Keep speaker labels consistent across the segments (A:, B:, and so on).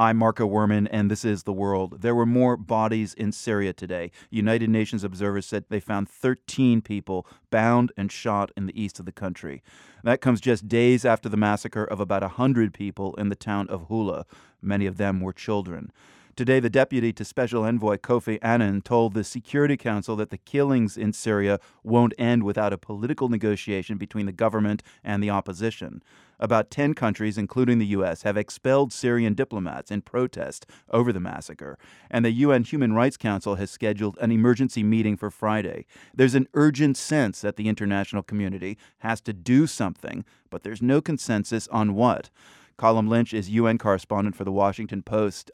A: I'm Marco Werman, and this is The World. There were more bodies in Syria today. United Nations observers said they found 13 people bound and shot in the east of the country. That comes just days after the massacre of about 100 people in the town of Hula. Many of them were children. Today, the deputy to Special Envoy Kofi Annan told the Security Council that the killings in Syria won't end without a political negotiation between the government and the opposition. About 10 countries, including the U.S., have expelled Syrian diplomats in protest over the massacre, and the UN Human Rights Council has scheduled an emergency meeting for Friday. There's an urgent sense that the international community has to do something, but there's no consensus on what. Colum Lynch is UN correspondent for The Washington Post.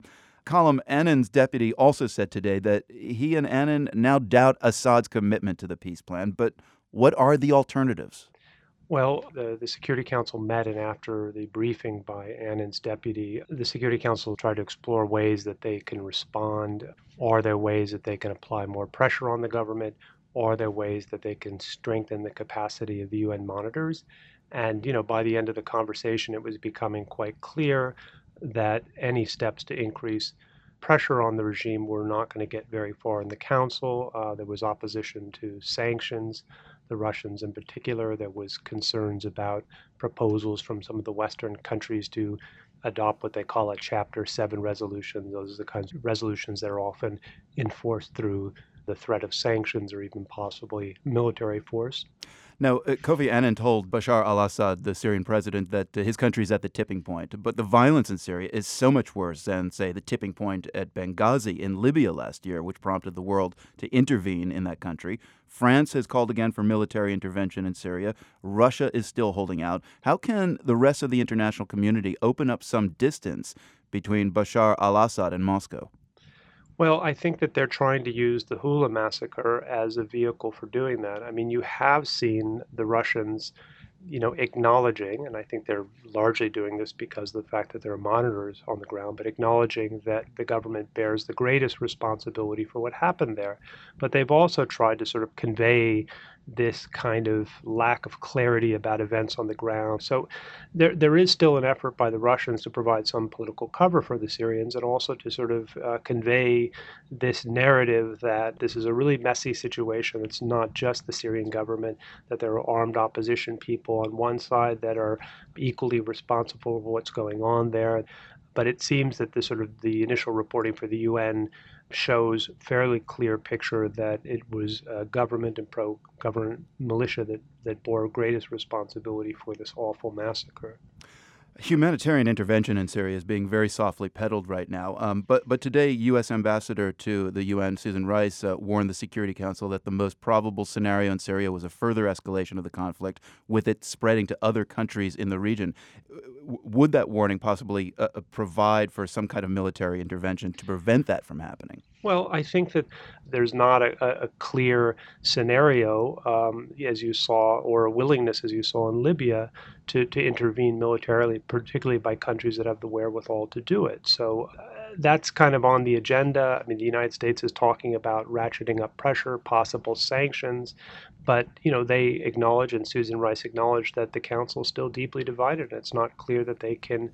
A: Colum Annan's deputy also said today that he and Annan now doubt Assad's commitment to the peace plan, but what are the alternatives?
B: Well, the, the Security Council met, and after the briefing by Annan's deputy, the Security Council tried to explore ways that they can respond. Are there ways that they can apply more pressure on the government? Are there ways that they can strengthen the capacity of the UN monitors? And, you know, by the end of the conversation, it was becoming quite clear that any steps to increase pressure on the regime were not going to get very far in the council. Uh, there was opposition to sanctions the Russians in particular. There was concerns about proposals from some of the Western countries to adopt what they call a Chapter 7 resolution. Those are the kinds of resolutions that are often enforced through the threat of sanctions or even possibly military force.
A: Now, uh, Kofi Annan told Bashar al Assad, the Syrian president, that uh, his country is at the tipping point. But the violence in Syria is so much worse than, say, the tipping point at Benghazi in Libya last year, which prompted the world to intervene in that country. France has called again for military intervention in Syria. Russia is still holding out. How can the rest of the international community open up some distance between Bashar al Assad and Moscow?
B: Well, I think that they're trying to use the Hula massacre as a vehicle for doing that. I mean, you have seen the Russians, you know, acknowledging, and I think they're largely doing this because of the fact that there are monitors on the ground, but acknowledging that the government bears the greatest responsibility for what happened there. But they've also tried to sort of convey this kind of lack of clarity about events on the ground. So there, there is still an effort by the Russians to provide some political cover for the Syrians and also to sort of uh, convey this narrative that this is a really messy situation. It's not just the Syrian government, that there are armed opposition people on one side that are equally responsible for what's going on there. But it seems that the sort of the initial reporting for the UN shows fairly clear picture that it was government and pro-government militia that, that bore greatest responsibility for this awful massacre.
A: Humanitarian intervention in Syria is being very softly peddled right now. Um, but, but today, U.S. Ambassador to the UN, Susan Rice, uh, warned the Security Council that the most probable scenario in Syria was a further escalation of the conflict, with it spreading to other countries in the region. would that warning possibly uh, uh, provide for some kind of military intervention to prevent that from happening?
B: Well, I think that there's not a, a clear scenario, um, as you saw, or a willingness, as you saw in Libya, to, to intervene militarily, particularly by countries that have the wherewithal to do it. So uh, that's kind of on the agenda. I mean, the United States is talking about ratcheting up pressure, possible sanctions, but you know they acknowledge, and Susan Rice acknowledged that the council is still deeply divided. and It's not clear that they can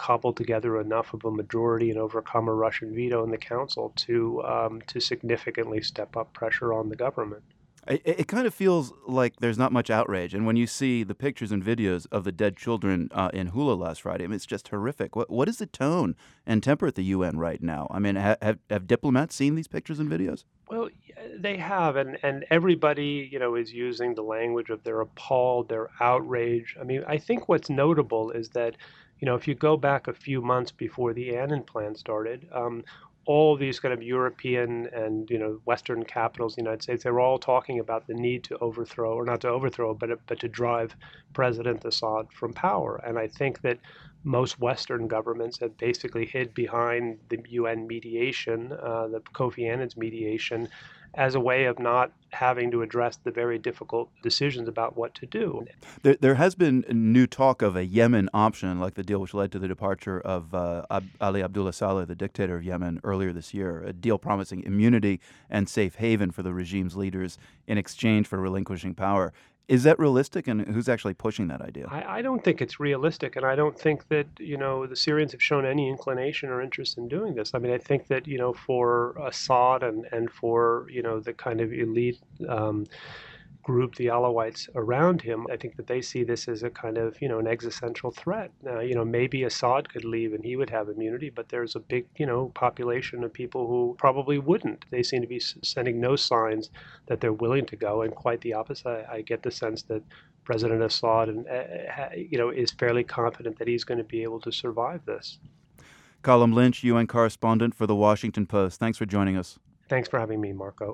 B: cobble together enough of a majority and overcome a Russian veto in the council to um, to significantly step up pressure on the government.
A: It, it, kind of feels like there's not much outrage, and when you see the pictures and videos of the dead children uh, in Hula last Friday, I mean, it's just horrific. What what is the tone and temper at the UN right now? I mean, ha- have have diplomats seen these pictures and videos?
B: Well, they have, and and everybody, you know, is using the language of they're appalled, they're outraged. I mean, I think what's notable is that you know, if you go back a few months before the Annan plan started, um, all these kind of European and you know Western capitals, the United States, they were all talking about the need to overthrow, or not to overthrow, but but to drive President Assad from power. And I think that most Western governments have basically hid behind the UN mediation, uh, the Kofi Annan's mediation, as a way of not having to address the very difficult decisions about what to do.
A: There, there has been new talk of a Yemen option, like the deal which led to the departure of uh, Ali Abdullah Saleh, the dictator of Yemen, earlier this year. A deal promising immunity and safe haven for the regime's leaders in exchange for relinquishing power. Is that realistic, and who's actually pushing that idea?
B: I, I don't think it's realistic, and I don't think that you know the Syrians have shown any inclination or interest in doing this. I mean, I think that you know for Assad and and for you know the kind of elite. Um, group, the Alawites around him, I think that they see this as a kind of, you know, an existential threat. Uh, you know, maybe Assad could leave and he would have immunity, but there's a big, you know, population of people who probably wouldn't. They seem to be sending no signs that they're willing to go, and quite the opposite. I, I get the sense that President Assad, and uh, you know, is fairly confident that he's going to be able to survive this.
A: Colum Lynch, UN correspondent for the Washington Post. Thanks for joining us.
B: Thanks for having me, Marco.